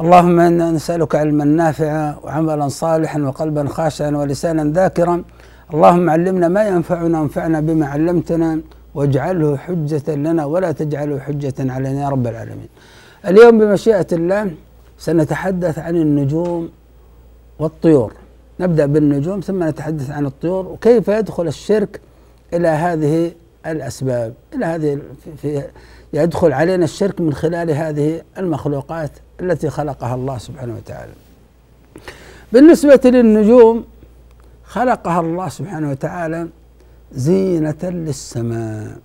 اللهم إنا نسألك علما نافعا وعملا صالحا وقلبا خاشعا ولسانا ذاكرا. اللهم علمنا ما ينفعنا وانفعنا بما علمتنا واجعله حجة لنا ولا تجعله حجة علينا يا رب العالمين. اليوم بمشيئة الله سنتحدث عن النجوم والطيور. نبدأ بالنجوم ثم نتحدث عن الطيور وكيف يدخل الشرك إلى هذه الأسباب إلى هذه في يدخل علينا الشرك من خلال هذه المخلوقات. التي خلقها الله سبحانه وتعالى. بالنسبة للنجوم خلقها الله سبحانه وتعالى زينة للسماء.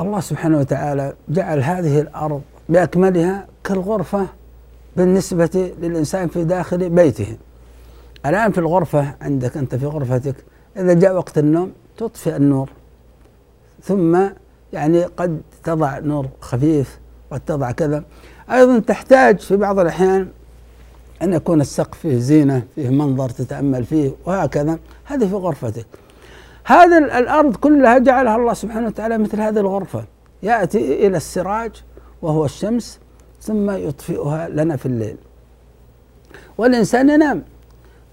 الله سبحانه وتعالى جعل هذه الأرض بأكملها كالغرفة بالنسبة للإنسان في داخل بيته. الآن في الغرفة عندك أنت في غرفتك إذا جاء وقت النوم تطفئ النور. ثم يعني قد تضع نور خفيف قد تضع كذا. أيضا تحتاج في بعض الأحيان أن يكون السقف فيه زينة فيه منظر تتأمل فيه وهكذا. هذه في غرفتك. هذه الأرض كلها جعلها الله سبحانه وتعالى مثل هذه الغرفة. يأتي إلى السراج وهو الشمس ثم يطفئها لنا في الليل. والإنسان ينام.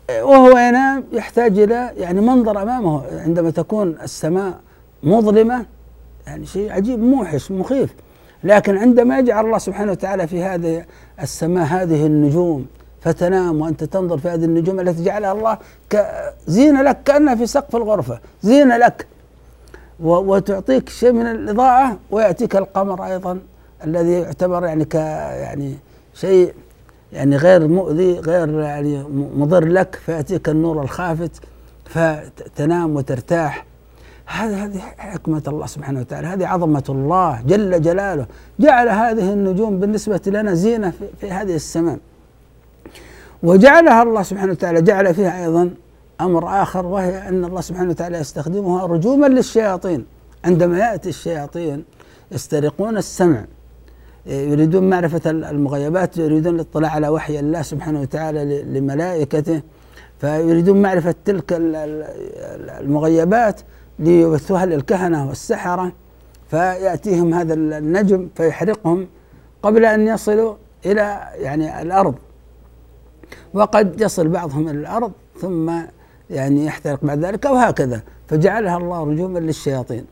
وهو ينام يحتاج إلى يعني منظر أمامه. عندما تكون السماء مظلمة يعني شيء عجيب موحش مخيف. لكن عندما يجعل الله سبحانه وتعالى في هذه السماء هذه النجوم فتنام وأنت تنظر في هذه النجوم التي جعلها الله زينة لك كأنها في سقف الغرفة زينة لك. وتعطيك شيء من الإضاءة ويأتيك القمر أيضا الذي يعتبر يعني ك يعني شيء يعني غير مؤذي غير يعني مضر لك فيأتيك النور الخافت فتنام وترتاح. هذه هذه حكمة الله سبحانه وتعالى. هذه عظمة الله جل جلاله. جعل هذه النجوم بالنسبة لنا زينة في, في هذه السماء. وجعلها الله سبحانه وتعالى جعل فيها أيضا أمر آخر وهي أن الله سبحانه وتعالى يستخدمها رجوما للشياطين. عندما يأتي الشياطين يسترقون السمع يريدون معرفة المغيبات يريدون الاطلاع على وحي الله سبحانه وتعالى لملائكته فيريدون معرفة تلك المغيبات. ليبثوها للكهنة والسحرة فيأتيهم هذا النجم فيحرقهم قبل أن يصلوا إلى يعني الأرض. وقد يصل بعضهم إلى الأرض ثم يعني يحترق بعد ذلك وهكذا. فجعلها الله رجوما للشياطين.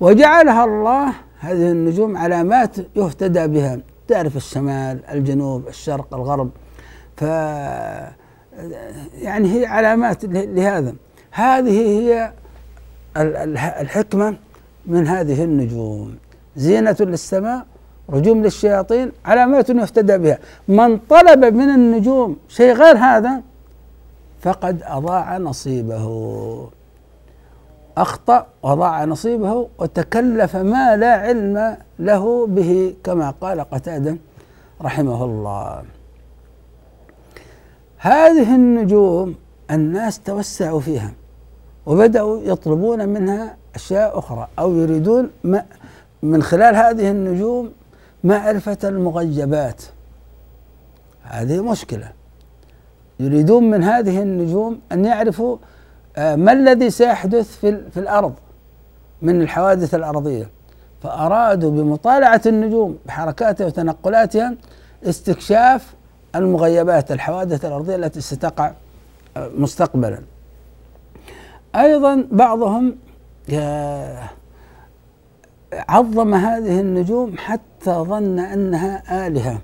وجعلها الله هذه النجوم علامات يهتدى بها. تعرف الشمال الجنوب الشرق الغرب. ف يعني هي علامات لهذا. هذه هي الحكمة من هذه النجوم. زينة للسماء رجوم للشياطين علامات يهتدى بها. من طلب من النجوم شيء غير هذا فقد أضاع نصيبه. أخطأ وضاع نصيبه وتكلف ما لا علم له به كما قال قتادة رحمه الله. هذه النجوم الناس توسعوا فيها. وبدأوا يطلبون منها أشياء أخرى أو يريدون ما من خلال هذه النجوم معرفة المغيبات. هذه مشكلة. يريدون من هذه النجوم أن يعرفوا آه، ما الذي سيحدث في, في الأرض من الحوادث الأرضية. فأرادوا بمطالعة النجوم بحركاتها وتنقلاتها استكشاف المغيبات الحوادث الأرضية التي ستقع آه، مستقبلا. أيضا بعضهم عظم هذه النجوم حتى ظن أنها آلهة.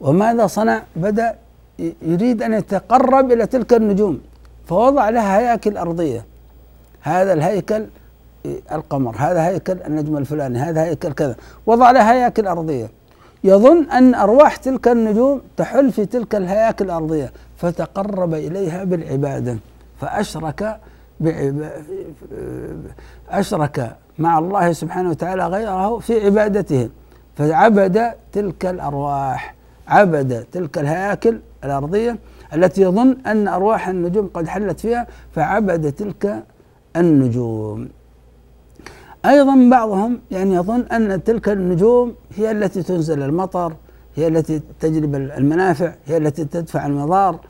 وماذا صنع؟ بدأ يريد أن يتقرب إلى تلك النجوم فوضع لها هياكل أرضية. هذا الهيكل القمر هذا هيكل النجم الفلاني هذا هيكل كذا. وضع لها هياكل أرضية. يظن أن أرواح تلك النجوم تحل في تلك الهياكل الأرضية فتقرب إليها بالعبادة فأشرك أشرك مع الله سبحانه وتعالى غيره في عبادته فعبد تلك الأرواح عبد تلك الهياكل الأرضية التي يظن أن أرواح النجوم قد حلت فيها فعبد تلك النجوم. أيضا بعضهم يعني يظن أن تلك النجوم هي التي تنزل المطر هي التي تجلب المنافع هي التي تدفع المضار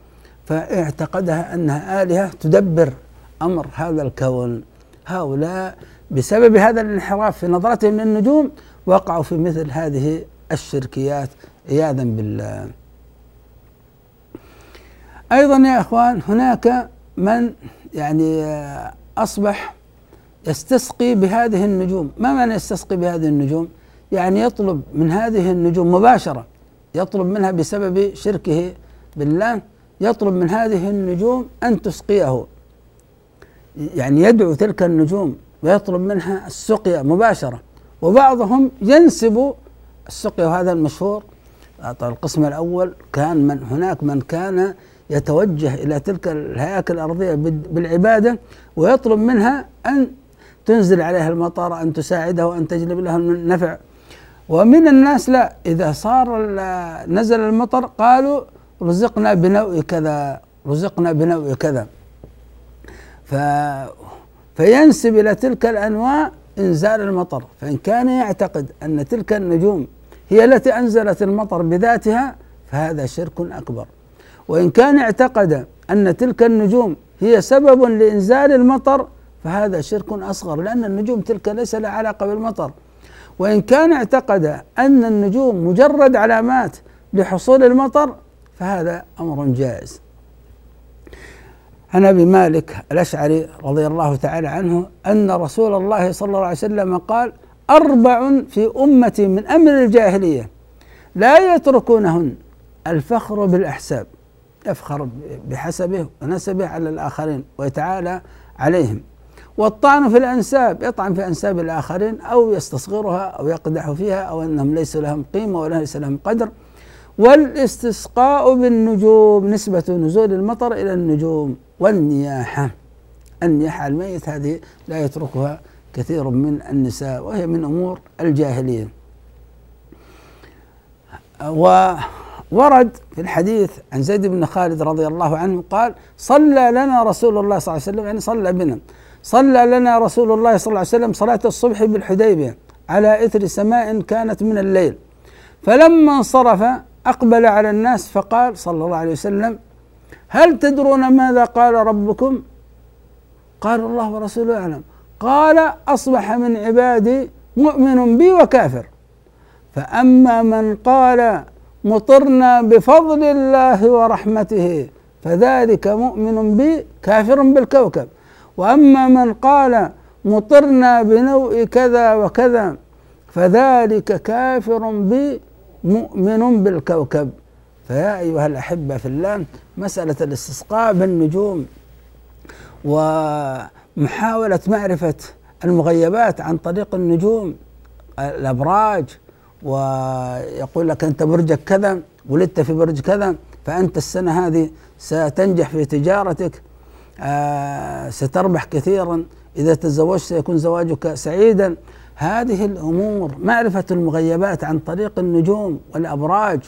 فاعتقدها أنها آلهة تدبر أمر هذا الكون. هؤلاء بسبب هذا الانحراف في نظرتهم للنجوم وقعوا في مثل هذه الشركيات عياذا بالله. أيضا يا إخوان هناك من يعني أصبح يستسقي بهذه النجوم. ما معنى يستسقي بهذه النجوم؟ يعني يطلب من هذه النجوم مباشرة يطلب منها بسبب شركه بالله يطلب من هذه النجوم أن تسقيه. يعني يدعو تلك النجوم ويطلب منها السقيا مباشرة. وبعضهم ينسب السقيا وهذا المشهور القسم الأول كان من هناك من كان يتوجه إلى تلك الهياكل الأرضية بالعبادة ويطلب منها أن تنزل عليها المطر أن تساعده وأن تجلب لها النفع. ومن الناس لا إذا صار نزل المطر قالوا رزقنا بنوء كذا رزقنا بنوء كذا. ف فينسب إلى تلك الأنواع إنزال المطر. فإن كان يعتقد أن تلك النجوم هي التي أنزلت المطر بذاتها فهذا شرك أكبر. وإن كان اعتقد أن تلك النجوم هي سبب لإنزال المطر فهذا شرك أصغر لأن النجوم تلك ليس لها علاقة بالمطر. وإن كان اعتقد أن النجوم مجرد علامات لحصول المطر فهذا أمر جائز. عن أبي مالك الأشعري رضي الله تعالى عنه أن رسول الله صلى الله عليه وسلم قال أربع في امتي من أمر الجاهلية لا يتركونهن الفخر بالأحساب يفخر بحسبه ونسبه على الآخرين ويتعالى عليهم والطعن في الأنساب يطعن في أنساب الآخرين أو يستصغرها أو يقدح فيها أو أنهم ليس لهم قيمة وليس لهم قدر. والاستسقاء بالنجوم نسبة نزول المطر إلى النجوم والنياحة. النياحة الميت هذه لا يتركها كثير من النساء وهي من أمور الجاهلية. وورد في الحديث عن زيد بن خالد رضي الله عنه قال صلى لنا رسول الله صلى الله عليه وسلم. يعني صلى بنا. صلى لنا رسول الله صلى الله عليه وسلم صلاة الصبح بالحديبية على إثر سماء كانت من الليل. فلما انصرف أقبل على الناس فقال صلى الله عليه وسلم هل تدرون ماذا قال ربكم؟ قال الله ورسوله أعلم. قال أصبح من عبادي مؤمن بي وكافر. فأما من قال مطرنا بفضل الله ورحمته فذلك مؤمن بي كافر بالكوكب. وأما من قال مطرنا بنوء كذا وكذا فذلك كافر بي مؤمن بالكوكب. فيا أيها الأحبة في الله مسألة الاستسقاء بالنجوم ومحاولة معرفة المغيبات عن طريق النجوم الأبراج. ويقول لك أنت برجك كذا ولدت في برج كذا فأنت السنة هذه ستنجح في تجارتك. آه ستربح كثيرا. إذا تزوجت سيكون زواجك سعيدا. هذه الأمور معرفة المغيبات عن طريق النجوم والأبراج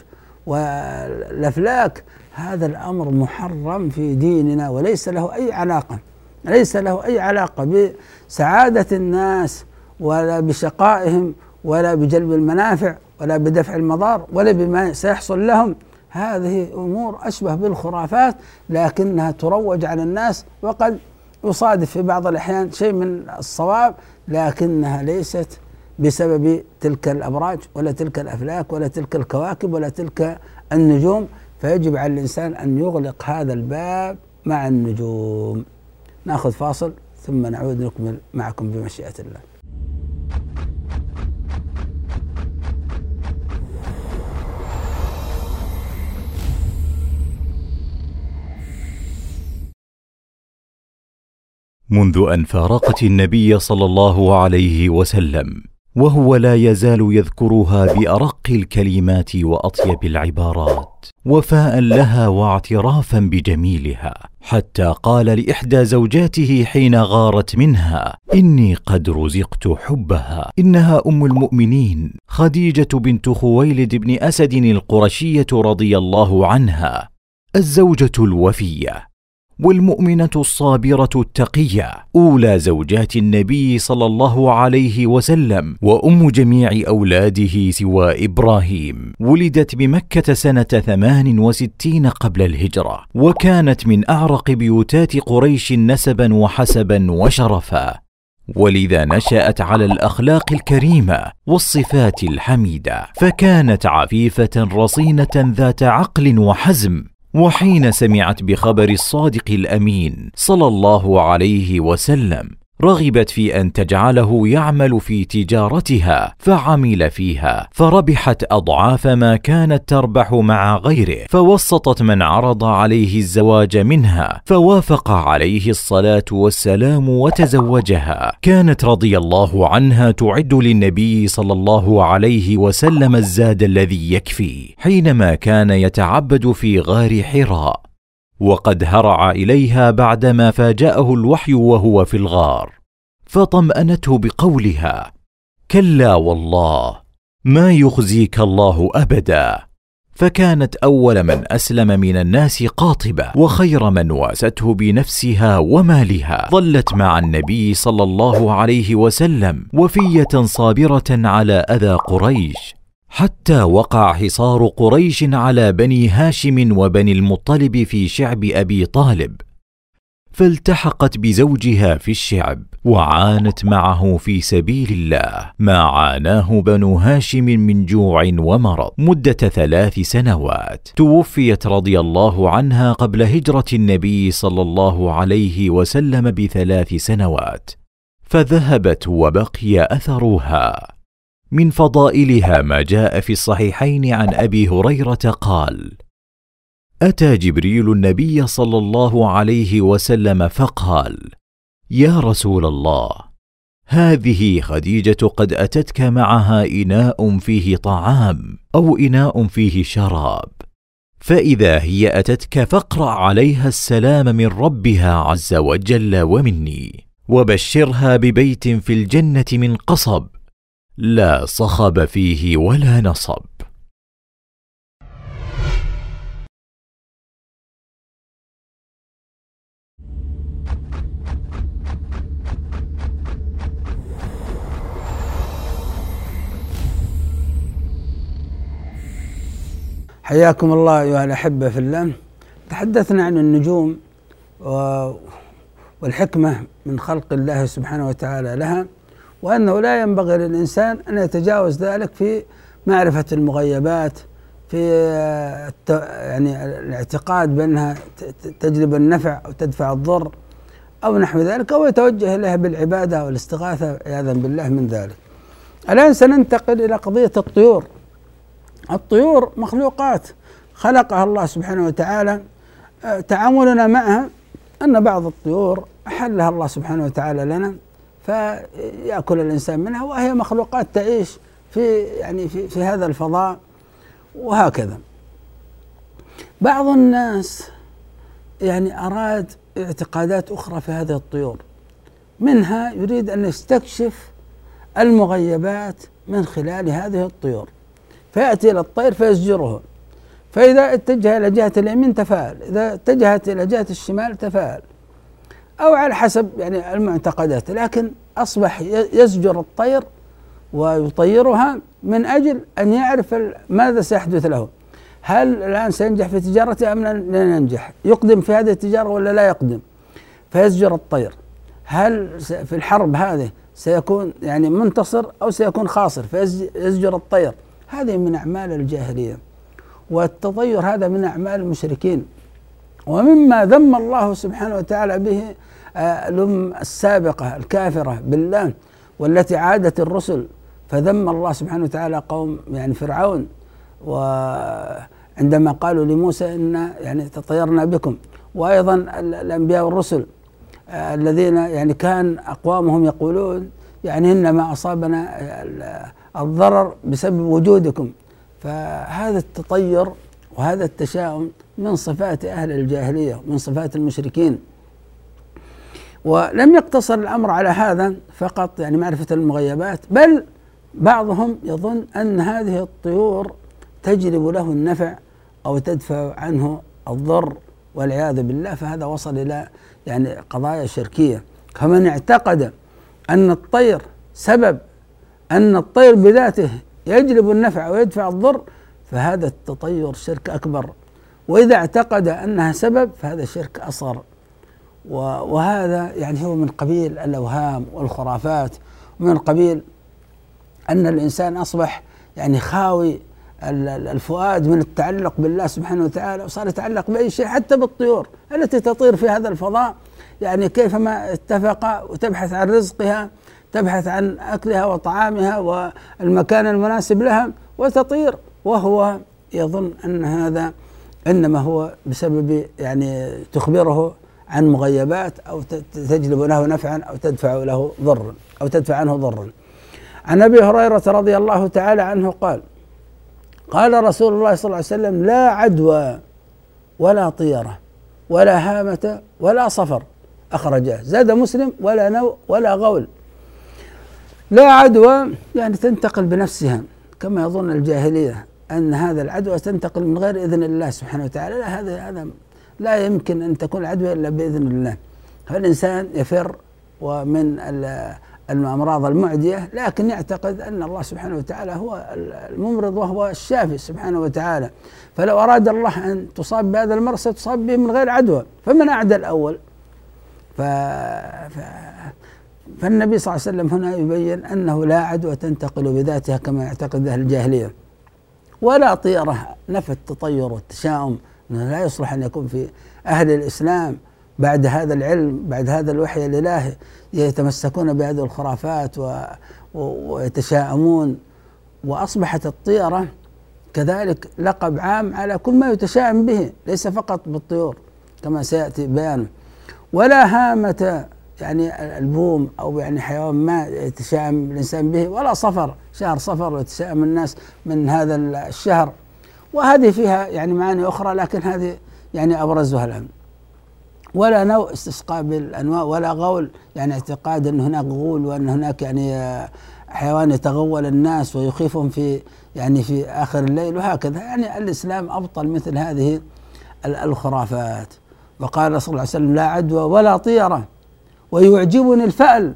والأفلاك هذا الأمر محرم في ديننا وليس له أي علاقة ليس له أي علاقة بسعادة الناس ولا بشقائهم ولا بجلب المنافع ولا بدفع المضار ولا بما سيحصل لهم. هذه أمور أشبه بالخرافات لكنها تروج على الناس وقد يصادف في بعض الأحيان شيء من الصواب لكنها ليست بسبب تلك الأبراج ولا تلك الأفلاك ولا تلك الكواكب ولا تلك النجوم فيجب على الإنسان أن يغلق هذا الباب مع النجوم. نأخذ فاصل ثم نعود نكمل معكم بمشيئة الله. منذ أن فارقت النبي صلى الله عليه وسلم وهو لا يزال يذكرها بأرق الكلمات وأطيب العبارات وفاء لها واعترافا بجميلها. حتى قال لإحدى زوجاته حين غارت منها إني قد رزقت حبها. إنها أم المؤمنين خديجة بنت خويلد بن أسد القرشية رضي الله عنها الزوجة الوفية. والمؤمنة الصابرة التقية أولى زوجات النبي صلى الله عليه وسلم وأم جميع أولاده سوى إبراهيم. ولدت بمكة سنة ثمان وستين قبل الهجرة وكانت من أعرق بيوتات قريش نسبا وحسبا وشرفا. ولذا نشأت على الأخلاق الكريمة والصفات الحميدة فكانت عفيفة رصينة ذات عقل وحزم وحين سمعت بخبر الصادق الأمين صلى الله عليه وسلم رغبت في أن تجعله يعمل في تجارتها فعمل فيها فربحت أضعاف ما كانت تربح مع غيره فوسطت من عرض عليه الزواج منها فوافق عليه الصلاة والسلام وتزوجها. كانت رضي الله عنها تعد للنبي صلى الله عليه وسلم الزاد الذي يكفي حينما كان يتعبد في غار حراء. وقد هرع إليها بعدما فاجأه الوحي وهو في الغار فطمأنته بقولها كلا والله ما يخزيك الله أبدا. فكانت أول من أسلم من الناس قاطبة وخير من واسته بنفسها ومالها. ظلت مع النبي صلى الله عليه وسلم وفية صابرة على أذى قريش. حتى وقع حصار قريش على بني هاشم وبني المطلب في شعب أبي طالب فالتحقت بزوجها في الشعب وعانت معه في سبيل الله. ما عاناه بنو هاشم من جوع ومرض مدة ثلاث سنوات. توفيت رضي الله عنها قبل هجرة النبي صلى الله عليه وسلم بثلاث سنوات فذهبت وبقي أثرها. من فضائلها ما جاء في الصحيحين عن أبي هريرة قال أتى جبريل النبي صلى الله عليه وسلم فقال يا رسول الله هذه خديجة قد أتتك معها إناء فيه طعام أو إناء فيه شراب فإذا هي أتتك فاقرأ عليها السلام من ربها عز وجل ومني وبشرها ببيت في الجنة من قصب لا صخب فيه ولا نصب. حياكم الله أيها الأحبة في الله. تحدثنا عن النجوم والحكمة من خلق الله سبحانه وتعالى لها. وأنه لا ينبغي للإنسان أن يتجاوز ذلك في معرفة المغيبات في يعني الاعتقاد بأنها تجلب النفع أو تدفع الضر أو نحو ذلك أو يتوجه إليها بالعبادة والاستغاثة عياذا بالله من ذلك. الآن سننتقل إلى قضية الطيور. الطيور مخلوقات خلقها الله سبحانه وتعالى آه، تعاملنا معها أن بعض الطيور أحلها الله سبحانه وتعالى لنا فيأكل الإنسان منها وهي مخلوقات تعيش في يعني في, في هذا الفضاء وهكذا. بعض الناس يعني أراد اعتقادات أخرى في هذه الطيور. منها يريد أن يستكشف المغيبات من خلال هذه الطيور. فيأتي إلى الطير فيزجره. فإذا اتجه إلى جهة اليمين تفاءل إذا اتجهت إلى جهة الشمال تفاءل. أو على حسب يعني المعتقدات لكن أصبح يزجر الطير ويطيرها من أجل أن يعرف ماذا سيحدث له. هل الآن سينجح في تجارته أم لن ينجح؟ يقدم في هذه التجارة ولا لا يقدم؟ فيزجر الطير. هل في الحرب هذه سيكون يعني منتصر أو سيكون خاسر؟ فيزجر الطير. هذه من أعمال الجاهلية والتطير هذا من أعمال المشركين. ومما ذم الله سبحانه وتعالى به آه، الأم السابقة الكافرة بالله والتي عادت الرسل فذم الله سبحانه وتعالى قوم يعني فرعون. وعندما قالوا لموسى إن يعني تطيرنا بكم. وأيضا الأنبياء والرسل آه، الذين يعني كان أقوامهم يقولون يعني إنما أصابنا الضرر بسبب وجودكم. فهذا التطير وهذا التشاؤم من صفات أهل الجاهلية من صفات المشركين. ولم يقتصر الأمر على هذا فقط يعني معرفة المغيبات بل بعضهم يظن أن هذه الطيور تجلب له النفع أو تدفع عنه الضر والعياذ بالله. فهذا وصل إلى يعني قضايا شركية. فمن اعتقد أن الطير سبب أن الطير بذاته يجلب النفع ويدفع الضر فهذا التطير شرك أكبر. وإذا اعتقد أنها سبب فهذا شرك أصغر. وهذا يعني هو من قبيل الأوهام والخرافات ومن قبيل أن الإنسان أصبح يعني خاوي الفؤاد من التعلق بالله سبحانه وتعالى وصار يتعلق بأي شيء حتى بالطيور التي تطير في هذا الفضاء. يعني كيفما اتفق وتبحث عن رزقها تبحث عن أكلها وطعامها والمكان المناسب لها وتطير وهو يظن أن هذا إنما هو بسبب يعني تخبره عن مغيبات أو تجلب له نفعا أو تدفع له ضرا أو تدفع عنه ضرا. عن أبي هريرة رضي الله تعالى عنه قال قال رسول الله صلى الله عليه وسلم لا عدوى ولا طيرة ولا هامة ولا صفر. أخرجاه زاد مسلم ولا نو ولا غول. لا عدوى يعني تنتقل بنفسها كما يظن الجاهلية. أن هذا العدوى تنتقل من غير إذن الله سبحانه وتعالى. لا هذا هذا لا يمكن أن تكون العدوى إلا بإذن الله. فالإنسان يفر ومن الأمراض المعدية لكن يعتقد أن الله سبحانه وتعالى هو الممرض وهو الشافي سبحانه وتعالى. فلو أراد الله أن تصاب بهذا المرض ستصاب به من غير عدوى. فمن أعدى الأول؟ ف... ف... فالنبي صلى الله عليه وسلم هنا يبين أنه لا عدوى تنتقل بذاتها كما يعتقد أهل الجاهلية. ولا طيرة. نفى التطير والتشاؤم. لا يصلح أن يكون في أهل الإسلام بعد هذا العلم بعد هذا الوحي الإلهي يتمسكون بهذه الخرافات و ويتشاءمون. وأصبحت الطيرة كذلك لقب عام على كل ما يتشائم به ليس فقط بالطيور كما سيأتي بيانه. ولا هامة يعني البوم أو يعني حيوان ما يتشائم الإنسان به ولا صفر شهر صفر ويتشائم الناس من هذا الشهر. وهذه فيها يعني معاني أخرى لكن هذه يعني أبرزها الآن. ولا نوع استسقاء بالأنواع ولا غول يعني اعتقاد أن هناك غول وأن هناك يعني حيوان يتغول الناس ويخيفهم في يعني في آخر الليل وهكذا. يعني الإسلام أبطل مثل هذه الخرافات. وقال صلى الله عليه وسلم لا عدوى ولا طيرة. ويعجبني الفأل.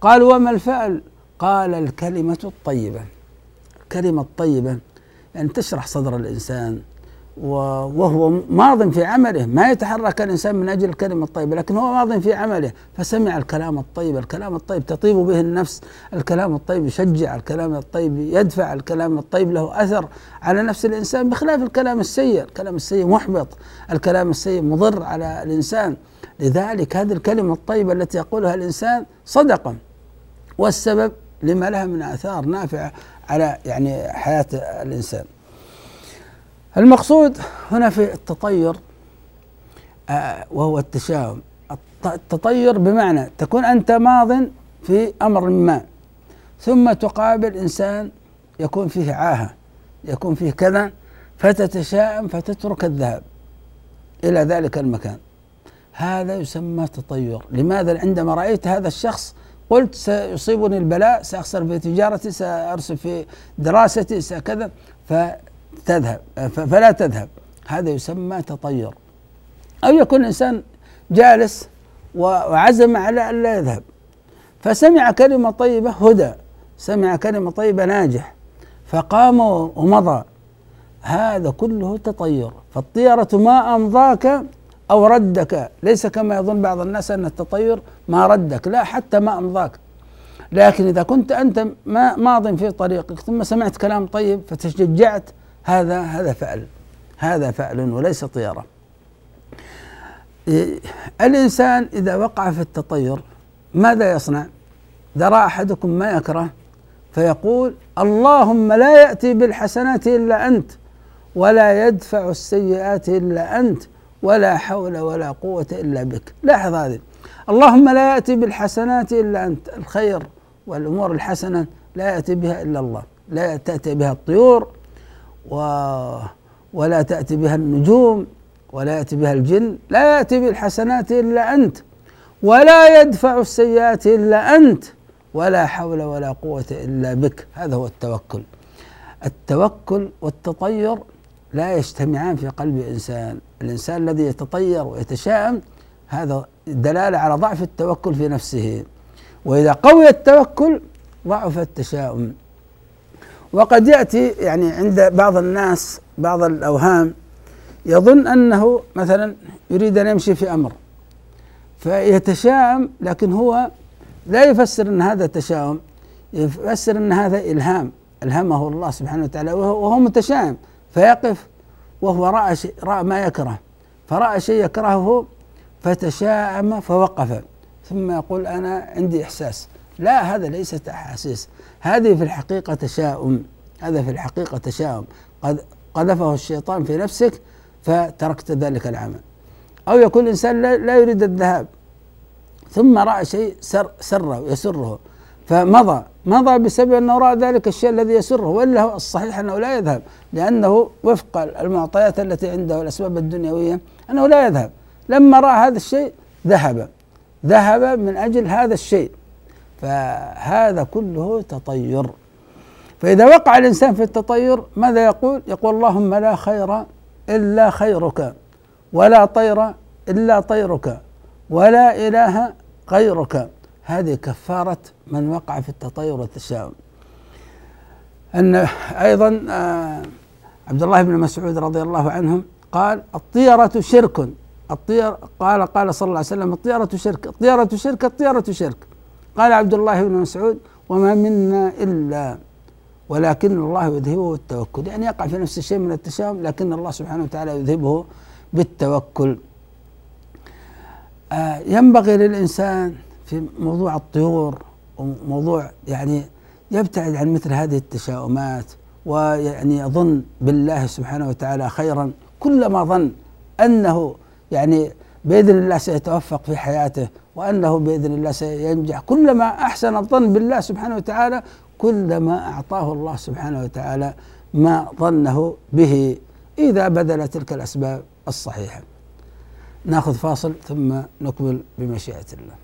قال وما الفأل؟ قال الكلمة الطيبة. الكلمة الطيبة يعني تشرح صدر الإنسان وهو ماض في عمله. ما يتحرك الإنسان من أجل الكلمة الطيبة لكن هو ماض في عمله. فسمع الكلام الطيب. الكلام الطيب تطيب به النفس. الكلام الطيب يشجع. الكلام الطيب يدفع. الكلام الطيب له أثر على نفس الإنسان بخلاف الكلام السيء. الكلام السيء محبط. الكلام السيء مضر على الإنسان. لذلك هذه الكلمة الطيبة التي يقولها الإنسان صدقه والسبب لما لها من آثار نافعة على يعني حياة الإنسان. المقصود هنا في التطير آه، وهو التشاؤم. التطير بمعنى تكون أنت ماض في أمر ما ثم تقابل إنسان يكون فيه عاهة يكون فيه كذا فتتشائم فتترك الذهاب إلى ذلك المكان. هذا يسمى تطير. لماذا؟ عندما رأيت هذا الشخص قلت سيصيبني البلاء سأخسر في تجارتي سأرسل في دراستي سكذا تذهب فلا تذهب. هذا يسمى تطير. أو يكون الإنسان جالس وعزم على أن لا يذهب. فسمع كلمة طيبة هدى سمع كلمة طيبة ناجح فقام ومضى. هذا كله تطير. فالطيرة ما أمضاك أو ردك. ليس كما يظن بعض الناس أن التطير ما ردك. لا حتى ما أمضاك. لكن إذا كنت أنت ما ماض في طريقك ثم سمعت كلام طيب فتشجعت هذا هذا فعل. هذا فعل وليس طيرة الإنسان إذا وقع في التطير ماذا يصنع؟ إذا رأى أحدكم ما يكره فيقول اللهم لا يأتي بالحسنات إلا أنت ولا يدفع السيئات إلا أنت. ولا حول ولا قوة إلا بك. لاحظ هذه. اللهم لا يأتي بالحسنات إلا أنت. الخير والأمور الحسنة لا يأتي بها إلا الله. لا تأتي بها الطيور و ولا تأتي بها النجوم ولا يأتي بها الجن. لا يأتي بالحسنات إلا أنت. ولا يدفع السيئات إلا أنت. ولا حول ولا قوة إلا بك. هذا هو التوكل. التوكل والتطير لا يجتمعان في قلب إنسان الإنسان الذي يتطير ويتشائم هذا دلالة على ضعف التوكل في نفسه. وإذا قوي التوكل ضعف التشاؤم. وقد يأتي يعني عند بعض الناس بعض الأوهام يظن أنه مثلا يريد أن يمشي في أمر فيتشاءم لكن هو لا يفسر أن هذا تشاؤم يفسر أن هذا إلهام. ألهمه الله سبحانه وتعالى وهو متشائم. فيقف وهو رأى شيء رأى ما يكره. فرأى شيء يكرهه فتشاءم فوقف. ثم يقول أنا عندي إحساس. لا هذا ليست أحاسيس. هذه في الحقيقة تشاؤم. هذا في الحقيقة تشاؤم. قد قذفه الشيطان في نفسك فتركت ذلك العمل. أو يكون الإنسان لا يريد الذهاب. ثم رأى شيء سر سره يسره. فمضى مضى بسبب أنه رأى ذلك الشيء الذي يسره وإلا الصحيح أنه لا يذهب لأنه وفق المعطيات التي عنده والأسباب الدنيوية أنه لا يذهب. لما رأى هذا الشيء ذهب ذهب من أجل هذا الشيء. فهذا كله تطير. فإذا وقع الإنسان في التطير ماذا يقول؟ يقول اللهم لا خير إلا خيرك ولا طير إلا طيرك ولا إله غيرك. هذه كفارة من وقع في التطير والتشاؤم أن أيضا آه، عبد الله بن مسعود رضي الله عنه قال الطيرة شرك. الطير قال قال صلى الله عليه وسلم الطيرة شرك. الطيرة شرك الطيرة شرك. قال عبد الله بن مسعود وما منا إلا ولكن الله يذهبه التوكل يعني يقع في نفس الشيء من التشاؤم لكن الله سبحانه وتعالى يذهبه بالتوكل. آه ينبغي للإنسان في موضوع الطيور وموضوع يعني يبتعد عن مثل هذه التشاؤمات ويعني يظن بالله سبحانه وتعالى خيرا كلما ظن أنه يعني بإذن الله سيتوفق في حياته وأنه بإذن الله سينجح. كلما أحسن الظن بالله سبحانه وتعالى كلما أعطاه الله سبحانه وتعالى ما ظنه به. إذا بذل تلك الأسباب الصحيحة. نأخذ فاصل ثم نكمل بمشيئة الله.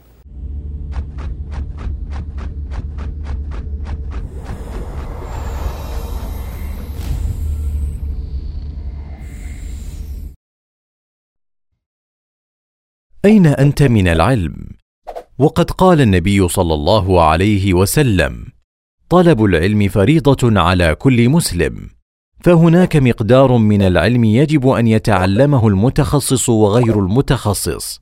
أين أنت من العلم؟ وقد قال النبي صلى الله عليه وسلم طلب العلم فريضة على كل مسلم فهناك مقدار من العلم يجب أن يتعلمه المتخصص وغير المتخصص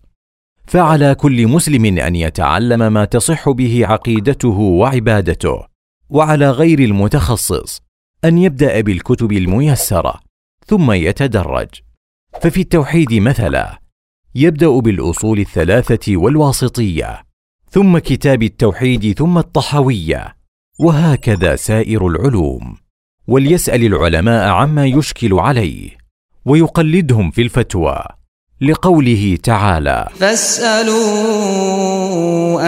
فعلى كل مسلم أن يتعلم ما تصح به عقيدته وعبادته وعلى غير المتخصص أن يبدأ بالكتب الميسرة ثم يتدرج. ففي التوحيد مثلا يبدأ بالأصول الثلاثة والواسطية ثم كتاب التوحيد ثم الطحويه وهكذا سائر العلوم. وليسأل العلماء عما يشكل عليه ويقلدهم في الفتوى لقوله تعالى فاسألوا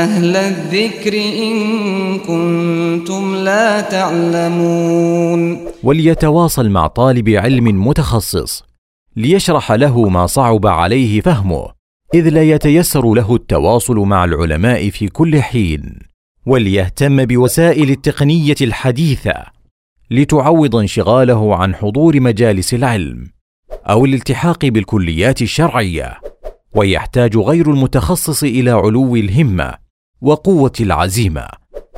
أهل الذكر إن كنتم لا تعلمون. وليتواصل مع طالب علم متخصص ليشرح له ما صعب عليه فهمه إذ لا يتيسر له التواصل مع العلماء في كل حين وليهتم بوسائل التقنية الحديثة لتعوض انشغاله عن حضور مجالس العلم أو الالتحاق بالكليات الشرعية ويحتاج غير المتخصص إلى علو الهمة وقوة العزيمة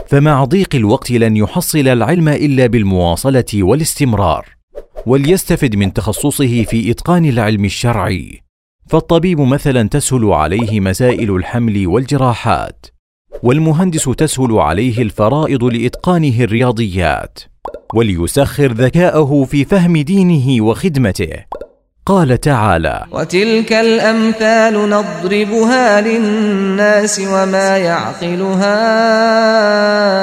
فمع ضيق الوقت لن يحصل العلم إلا بالمواصلة والاستمرار. وليستفد من تخصصه في إتقان العلم الشرعي. فالطبيب مثلا تسهل عليه مسائل الحمل والجراحات والمهندس تسهل عليه الفرائض لإتقانه الرياضيات وليسخر ذكاءه في فهم دينه وخدمته. قال تعالى وتلك الأمثال نضربها للناس وما يعقلها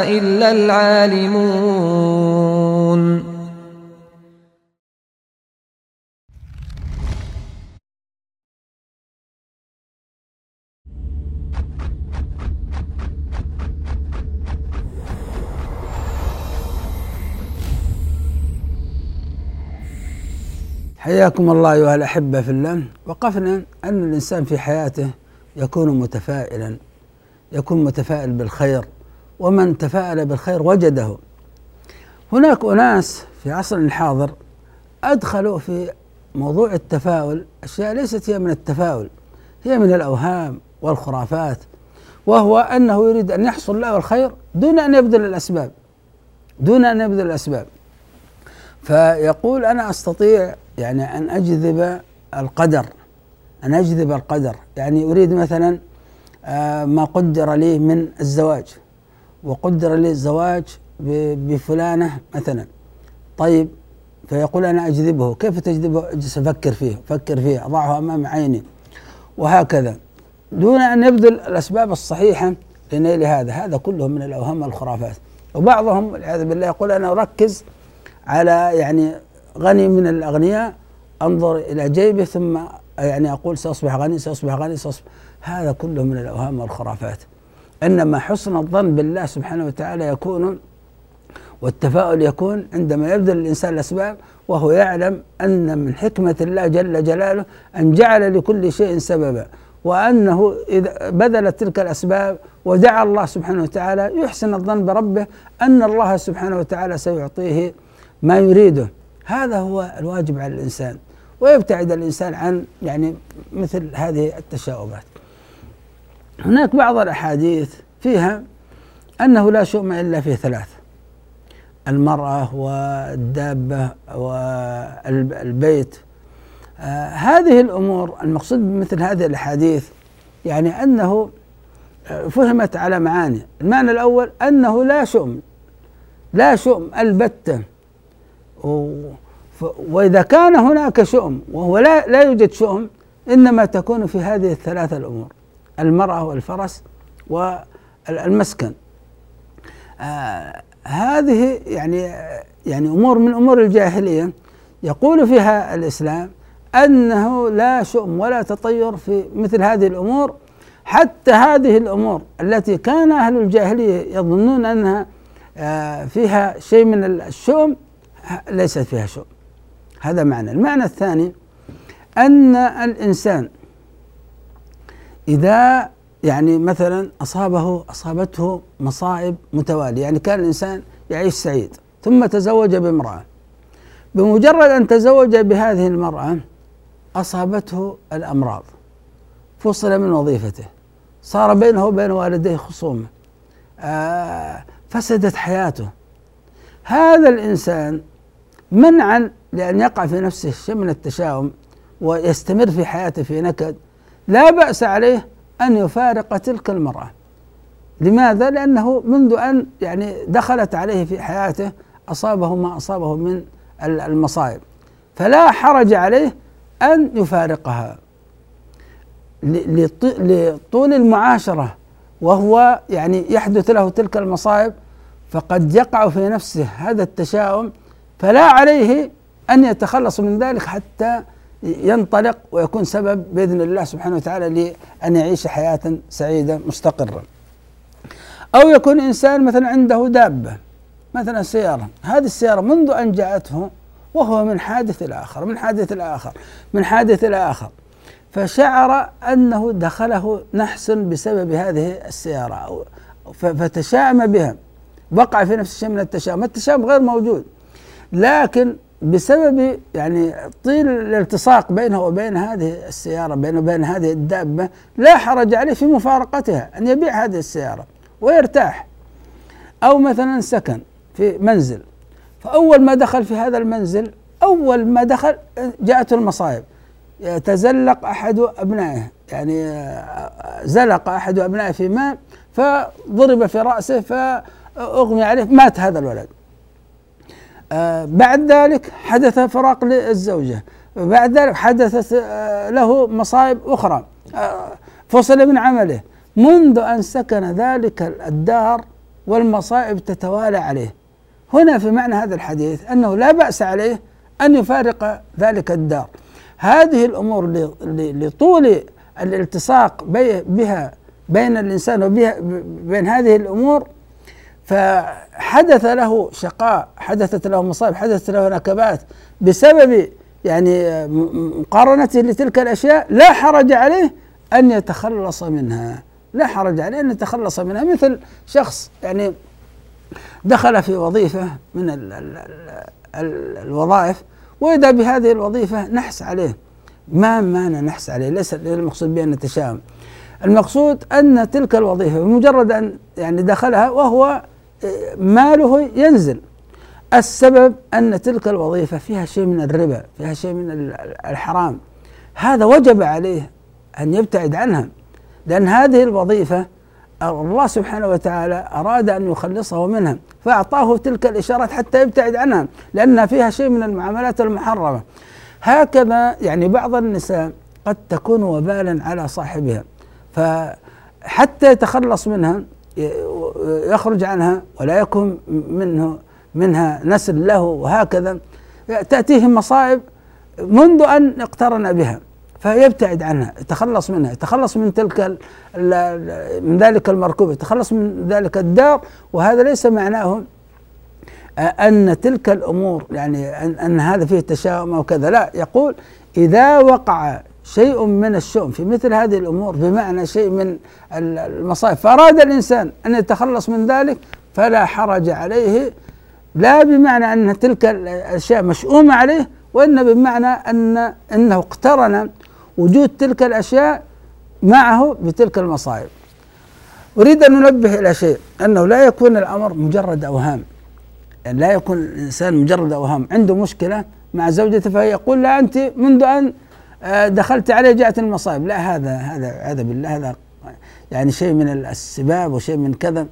إلا العالمون. حياكم الله أيها الأحبة في الله. وقفنا أن الإنسان في حياته يكون متفائلا يكون متفائل بالخير. ومن تفاءل بالخير وجده. هناك أناس في عصرنا الحاضر أدخلوا في موضوع التفاؤل أشياء ليست هي من التفاؤل هي من الأوهام والخرافات. وهو أنه يريد أن يحصل له الخير دون أن يبذل الأسباب دون أن يبذل الأسباب. فيقول أنا أستطيع يعني أن أجذب القدر أن أجذب القدر. يعني أريد مثلا آه، ما قدر لي من الزواج وقدر لي الزواج بفلانة مثلا. طيب فيقول أنا أجذبه. كيف تجذبه؟ أجلس أفكر فيه أفكر فيه أضعه أمام عيني. وهكذا. دون أن يبذل الأسباب الصحيحة لنيل هذا. هذا كله من الأوهام والخرافات وبعضهم والعياذ بالله يقول أنا أركز على يعني غني من الأغنياء أنظر إلى جيبه ثم يعني أقول سأصبح غني سأصبح غني سأصبح. هذا كله من الأوهام والخرافات. إنما حسن الظن بالله سبحانه وتعالى يكون والتفاؤل يكون عندما يبذل الإنسان الأسباب وهو يعلم أن من حكمة الله جل جلاله أن جعل لكل شيء سببا وأنه إذا بذلت تلك الأسباب ودعا الله سبحانه وتعالى يحسن الظن بربه أن الله سبحانه وتعالى سيعطيه ما يريده. هذا هو الواجب على الإنسان ويبتعد الإنسان عن يعني مثل هذه التشاؤمات. هناك بعض الأحاديث فيها أنه لا شؤم إلا في ثلاث المرأة والدابة والبيت. آه هذه الأمور المقصود بمثل هذه الأحاديث يعني أنه آه، فهمت على معاني. المعنى الأول أنه لا شؤم لا شؤم البتة. وإذا كان هناك شؤم وهو لا, لا يوجد شؤم إنما تكون في هذه الثلاثة الأمور المرأة والفرس والمسكن. آه هذه يعني يعني أمور من أمور الجاهلية يقول فيها الإسلام أنه لا شؤم ولا تطير في مثل هذه الأمور حتى هذه الأمور التي كان أهل الجاهلية يظنون أنها آه، فيها شيء من الشؤم ليست فيها شؤم هذا معنى. المعنى الثاني أن الإنسان إذا يعني مثلا أصابه أصابته مصائب متوالية يعني كان الإنسان يعيش سعيد ثم تزوج بامرأة. بمجرد أن تزوج بهذه المرأة أصابته الأمراض. فصل من وظيفته. صار بينه وبين والديه خصومة. آه فسدت حياته. هذا الإنسان منعا لأن يقع في نفسه شيء من التشاؤم ويستمر في حياته في نكد لا بأس عليه أن يفارق تلك المرأة. لماذا؟ لأنه منذ أن يعني دخلت عليه في حياته أصابه ما أصابه من المصائب. فلا حرج عليه أن يفارقها. لطول المعاشرة وهو يعني يحدث له تلك المصائب فقد يقع في نفسه هذا التشاؤم فلا عليه أن يتخلص من ذلك حتى ينطلق ويكون سبب بإذن الله سبحانه وتعالى لأن يعيش حياة سعيدة مستقرة. أو يكون إنسان مثلا عنده دابة مثلا سيارة، هذه السيارة منذ أن جاءته وهو من حادث إلى اخر، من حادث إلى اخر، من حادث إلى اخر. فشعر أنه دخله نحس بسبب هذه السيارة فتشاءم بها وقع في نفس الشيء من التشاؤم، التشاؤم غير موجود لكن بسبب يعني طيل الالتصاق بينه وبين هذه السيارة بينه وبين هذه الدابة لا حرج عليه في مفارقتها أن يبيع هذه السيارة ويرتاح. أو مثلا سكن في منزل فأول ما دخل في هذا المنزل أول ما دخل جاءته المصائب تزلق أحد أبنائه يعني زلق أحد أبنائه في ماء فضرب في رأسه فأغمي عليه مات هذا الولد. بعد ذلك حدث فراق للزوجة. بعد ذلك حدثت آه له مصائب أخرى. آه فصل من عمله. منذ أن سكن ذلك الدار والمصائب تتوالى عليه. هنا في معنى هذا الحديث أنه لا بأس عليه أن يفارق ذلك الدار. هذه الأمور لطول الالتصاق بها بين الإنسان وبها بين هذه الأمور فحدث له شقاء حدثت له مصائب حدثت له نكبات بسبب يعني مقارنته لتلك الأشياء لا حرج عليه أن يتخلص منها. لا حرج عليه أن يتخلص منها. مثل شخص يعني دخل في وظيفة من ال ال ال الوظائف وإذا بهذه الوظيفة نحس عليه. ما معنى نحس عليه ليس المقصود بأن نتشاءم. المقصود أن تلك الوظيفة بمجرد أن يعني دخلها وهو ماله ينزل. السبب أن تلك الوظيفة فيها شيء من الربا فيها شيء من الحرام. هذا وجب عليه أن يبتعد عنها لأن هذه الوظيفة الله سبحانه وتعالى أراد أن يخلصه منها فأعطاه تلك الإشارات حتى يبتعد عنها لأنها فيها شيء من المعاملات المحرمة. هكذا يعني بعض النساء قد تكون وبالا على صاحبها فحتى يتخلص منها يخرج عنها ولا يكون منه منها نسل له وهكذا. تأتيه مصائب منذ أن اقترن بها فيبتعد عنها يتخلص منها يتخلص من تلك من ذلك المركوب يتخلص من ذلك الدار. وهذا ليس معناه أن تلك الأمور يعني أن, أن هذا فيه تشاؤم أو كذا لا. يقول إذا وقع شيء من الشؤم. في مثل هذه الأمور بمعنى شيء من المصائب. فأراد الإنسان أن يتخلص من ذلك فلا حرج عليه لا بمعنى أن تلك الأشياء مشؤومة عليه وإن بمعنى أن أنه اقترن وجود تلك الأشياء معه بتلك المصائب. أريد أن ننبه إلى شيء أنه لا يكون الأمر مجرد أوهام. يعني لا يكون الإنسان مجرد أوهام. عنده مشكلة مع زوجته فيقول لا أنت منذ آه، دخلت عليه جاءت المصائب. لا هذا هذا هذا بالله هذا يعني شيء من السباب وشيء من كذا.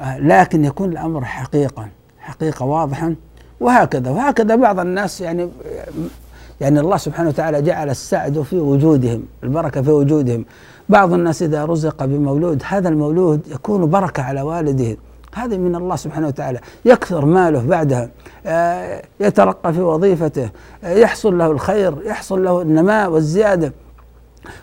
آه، لكن يكون الأمر حقيقة حقيقة واضحة وهكذا. وهكذا بعض الناس يعني يعني الله سبحانه وتعالى جعل السعد في وجودهم البركة في وجودهم. بعض الناس إذا رزق بمولود هذا المولود يكون بركة على والده. هذه من الله سبحانه وتعالى. يكثر ماله بعدها آه، يترقى في وظيفته آه، يحصل له الخير يحصل له النماء والزيادة.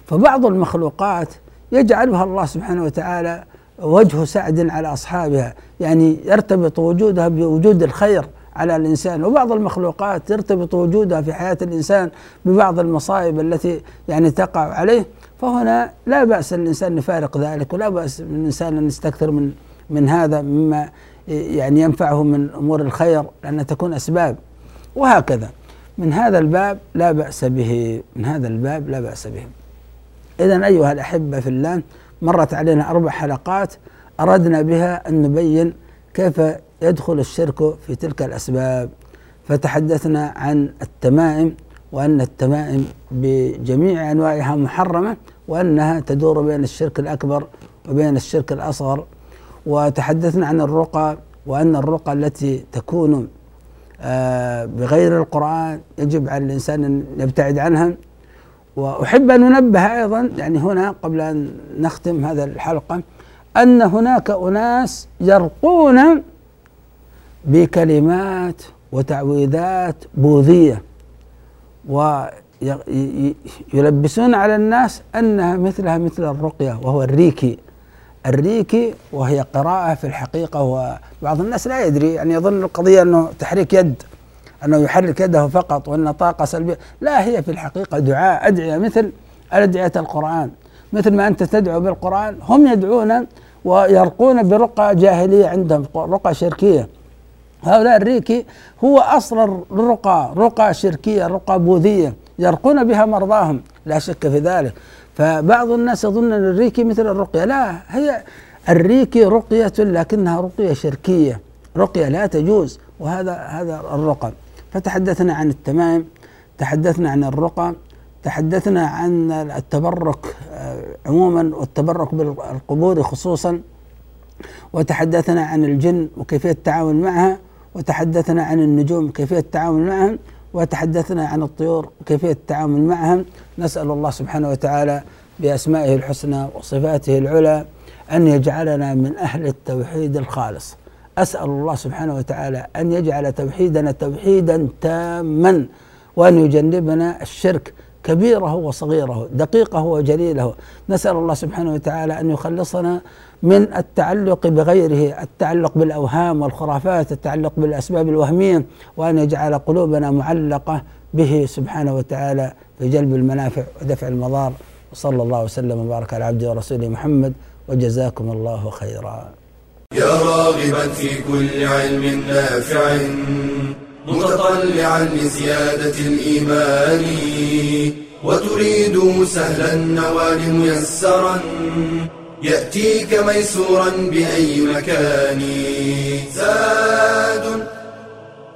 فبعض المخلوقات يجعلها الله سبحانه وتعالى وجه سعد على أصحابها يعني يرتبط وجودها بوجود الخير على الإنسان. وبعض المخلوقات يرتبط وجودها في حياة الإنسان ببعض المصائب التي يعني تقع عليه. فهنا لا بأس الإنسان يفارق ذلك ولا بأس الإنسان أن يستكثر من من هذا مما يعني ينفعه من أمور الخير لأنها تكون أسباب. وهكذا. من هذا الباب لا بأس به. من هذا الباب لا بأس به. إذا أيها الأحبة في الله مرت علينا أربع حلقات أردنا بها أن نبين كيف يدخل الشرك في تلك الأسباب. فتحدثنا عن التمائم وأن التمائم بجميع أنواعها محرمة وأنها تدور بين الشرك الأكبر وبين الشرك الأصغر. وتحدثنا عن الرقى وأن الرقى التي تكون آه، بغير القرآن يجب على الإنسان أن يبتعد عنها. وأحب أن أنبه أيضا يعني هنا قبل أن نختم هذا الحلقة أن هناك أناس يرقون بكلمات وتعويذات بوذية ويلبسون على الناس أنها مثلها مثل الرقية وهو الريكي. الريكي وهي قراءة في الحقيقة وبعض الناس لا يدري يعني يظن القضية أنه تحريك يد أنه يحرك يده فقط وأن طاقة سلبية. لا هي في الحقيقة دعاء أدعية مثل أدعية القرآن. مثل ما أنت تدعو بالقرآن هم يدعون ويرقون برقى جاهلية عندهم رقى شركية. هؤلاء الريكي هو أصل الرقى رقى شركية رقى بوذية يرقون بها مرضاهم. لا شك في ذلك. فبعض الناس يظن أن الريكي مثل الرقية. لا هي الريكي رقية لكنها رقية شركية. رقية لا تجوز وهذا هذا الرقى فتحدثنا عن التمائم تحدثنا عن الرقى تحدثنا عن التبرك آه، عموما والتبرك بالقبور خصوصا. وتحدثنا عن الجن وكيفية التعامل معها وتحدثنا عن النجوم كيفية التعامل معهم. وتحدثنا عن الطيور وكيفية التعامل معهم. نسأل الله سبحانه وتعالى بأسمائه الحسنى وصفاته العلى أن يجعلنا من أهل التوحيد الخالص. أسأل الله سبحانه وتعالى أن يجعل توحيدنا توحيدا تاما وأن يجنبنا الشرك كبيره وصغيره دقيقه وجليله. نسأل الله سبحانه وتعالى أن يخلصنا من التعلق بغيره التعلق بالأوهام والخرافات التعلق بالأسباب الوهمية وأن يجعل قلوبنا معلقة به سبحانه وتعالى في جلب المنافع ودفع المضار. وصلى الله وسلم وبارك على عبده ورسوله محمد وجزاكم الله خيرا. يا راغبا في كل علم نافع. متطلعا لزيادة الإيمان وتريد سهلا النوال ميسرا يأتيك ميسورا بأي مكان. زاد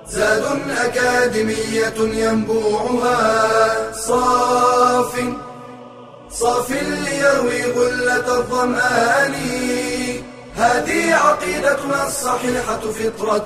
زاد أكاديمية ينبوعها صاف صاف ليروي غلة الظمآن. هذه عقيدتنا الصحيحة فطرة.